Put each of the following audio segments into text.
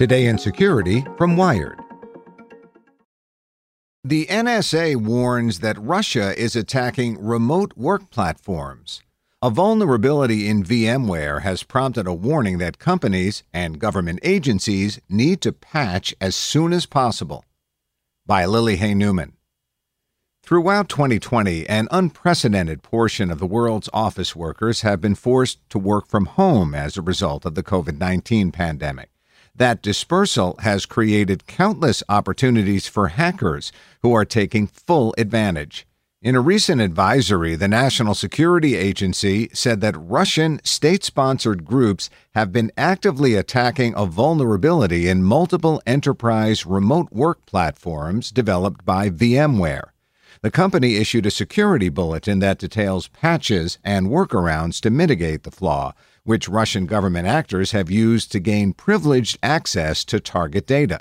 Today in Security from Wired. The NSA warns that Russia is attacking remote work platforms. A vulnerability in VMware has prompted a warning that companies and government agencies need to patch as soon as possible. By Lily Hay Newman. Throughout 2020, an unprecedented portion of the world's office workers have been forced to work from home as a result of the COVID 19 pandemic. That dispersal has created countless opportunities for hackers who are taking full advantage. In a recent advisory, the National Security Agency said that Russian state sponsored groups have been actively attacking a vulnerability in multiple enterprise remote work platforms developed by VMware. The company issued a security bulletin that details patches and workarounds to mitigate the flaw, which Russian government actors have used to gain privileged access to target data.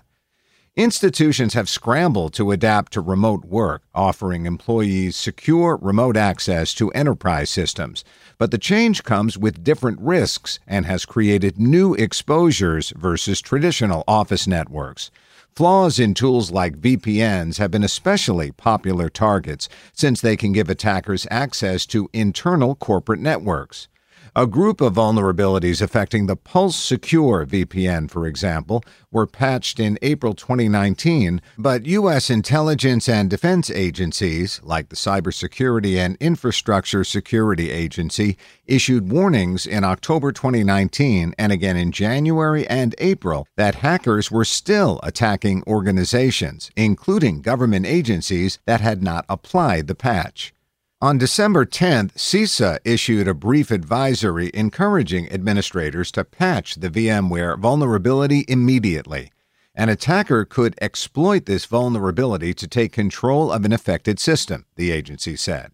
Institutions have scrambled to adapt to remote work, offering employees secure remote access to enterprise systems. But the change comes with different risks and has created new exposures versus traditional office networks. Flaws in tools like VPNs have been especially popular targets since they can give attackers access to internal corporate networks. A group of vulnerabilities affecting the Pulse Secure VPN, for example, were patched in April 2019, but U.S. intelligence and defense agencies, like the Cybersecurity and Infrastructure Security Agency, issued warnings in October 2019 and again in January and April that hackers were still attacking organizations, including government agencies that had not applied the patch. On December 10th, CISA issued a brief advisory encouraging administrators to patch the VMware vulnerability immediately. An attacker could exploit this vulnerability to take control of an affected system, the agency said.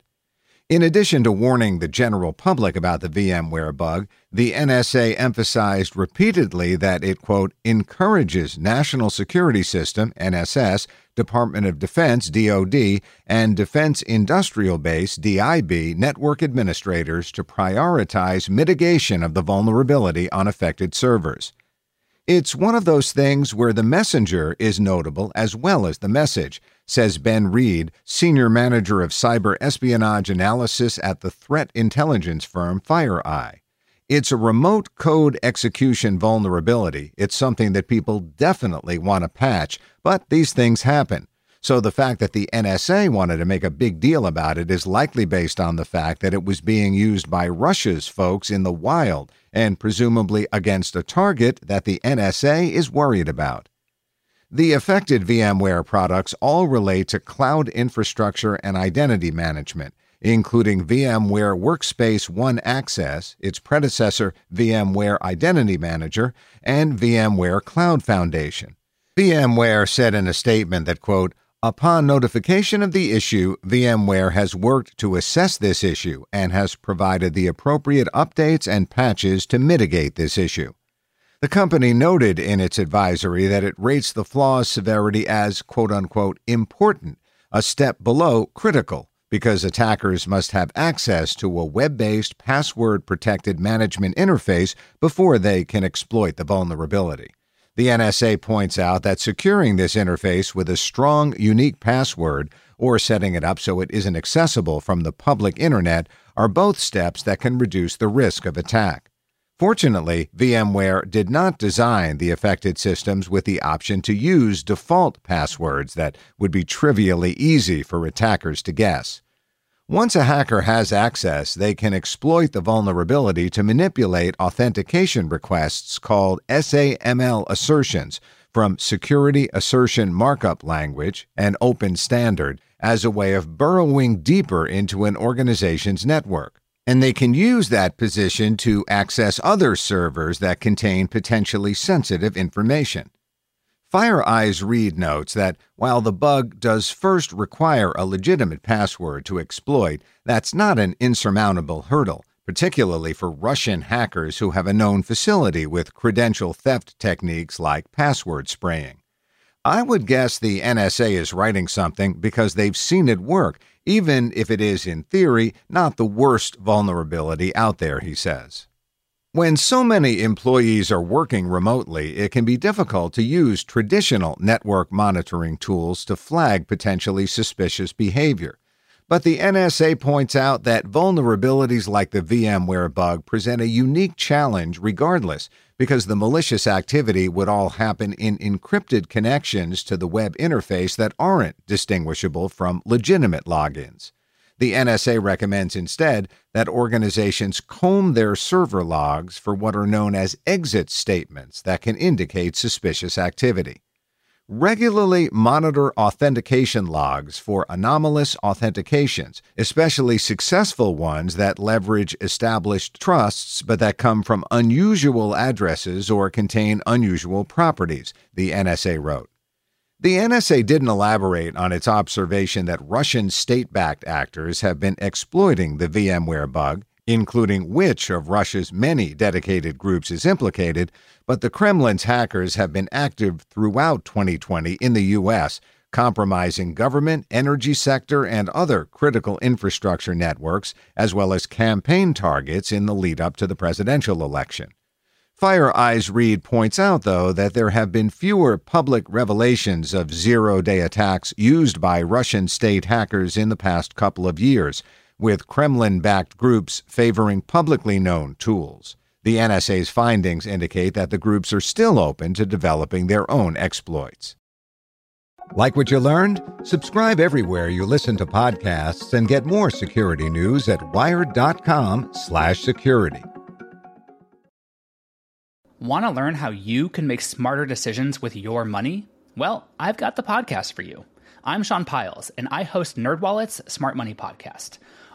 In addition to warning the general public about the VMware bug, the NSA emphasized repeatedly that it, quote, encourages National Security System, NSS, Department of Defense, DoD, and Defense Industrial Base, DIB, network administrators to prioritize mitigation of the vulnerability on affected servers. It's one of those things where the messenger is notable as well as the message, says Ben Read, senior manager of cyber espionage analysis at the threat intelligence firm FireEye. It's a remote code execution vulnerability. It's something that people definitely want to patch, but these things happen. So the fact that the NSA wanted to make a big deal about it is likely based on the fact that it was being used by Russia's folks in the wild and presumably against a target that the NSA is worried about. The affected VMware products all relate to cloud infrastructure and identity management, including VMware Workspace ONE Access, its predecessor VMware Identity Manager, and VMware Cloud Foundation. VMware said in a statement that, quote, Upon notification of the issue, VMware has worked to assess this issue and has provided the appropriate updates and patches to mitigate this issue. The company noted in its advisory that it rates the flaw's severity as quote unquote important, a step below critical, because attackers must have access to a web based, password protected management interface before they can exploit the vulnerability. The NSA points out that securing this interface with a strong, unique password or setting it up so it isn't accessible from the public internet are both steps that can reduce the risk of attack. Fortunately, VMware did not design the affected systems with the option to use default passwords that would be trivially easy for attackers to guess. Once a hacker has access, they can exploit the vulnerability to manipulate authentication requests called SAML assertions from Security Assertion Markup Language, an open standard, as a way of burrowing deeper into an organization's network and they can use that position to access other servers that contain potentially sensitive information. FireEye's Read notes that while the bug does first require a legitimate password to exploit, that's not an insurmountable hurdle, particularly for Russian hackers who have a known facility with credential theft techniques like password spraying. I would guess the NSA is writing something because they've seen it work even if it is, in theory, not the worst vulnerability out there, he says. When so many employees are working remotely, it can be difficult to use traditional network monitoring tools to flag potentially suspicious behavior. But the NSA points out that vulnerabilities like the VMware bug present a unique challenge regardless, because the malicious activity would all happen in encrypted connections to the web interface that aren't distinguishable from legitimate logins. The NSA recommends instead that organizations comb their server logs for what are known as exit statements that can indicate suspicious activity. Regularly monitor authentication logs for anomalous authentications, especially successful ones that leverage established trusts but that come from unusual addresses or contain unusual properties, the NSA wrote. The NSA didn't elaborate on its observation that Russian state backed actors have been exploiting the VMware bug including which of Russia's many dedicated groups is implicated, but the Kremlin's hackers have been active throughout 2020 in the U.S., compromising government, energy sector, and other critical infrastructure networks, as well as campaign targets in the lead up to the presidential election. FireEye's Read points out, though, that there have been fewer public revelations of zero day attacks used by Russian state hackers in the past couple of years, with Kremlin backed groups favoring publicly known tools. The NSA's findings indicate that the groups are still open to developing their own exploits. Like what you learned? Subscribe everywhere you listen to podcasts and get more security news at wired.com/security. Want to learn how you can make smarter decisions with your money? Well, I've got the podcast for you. I'm Sean Pyles, and I host NerdWallet's Smart Money Podcast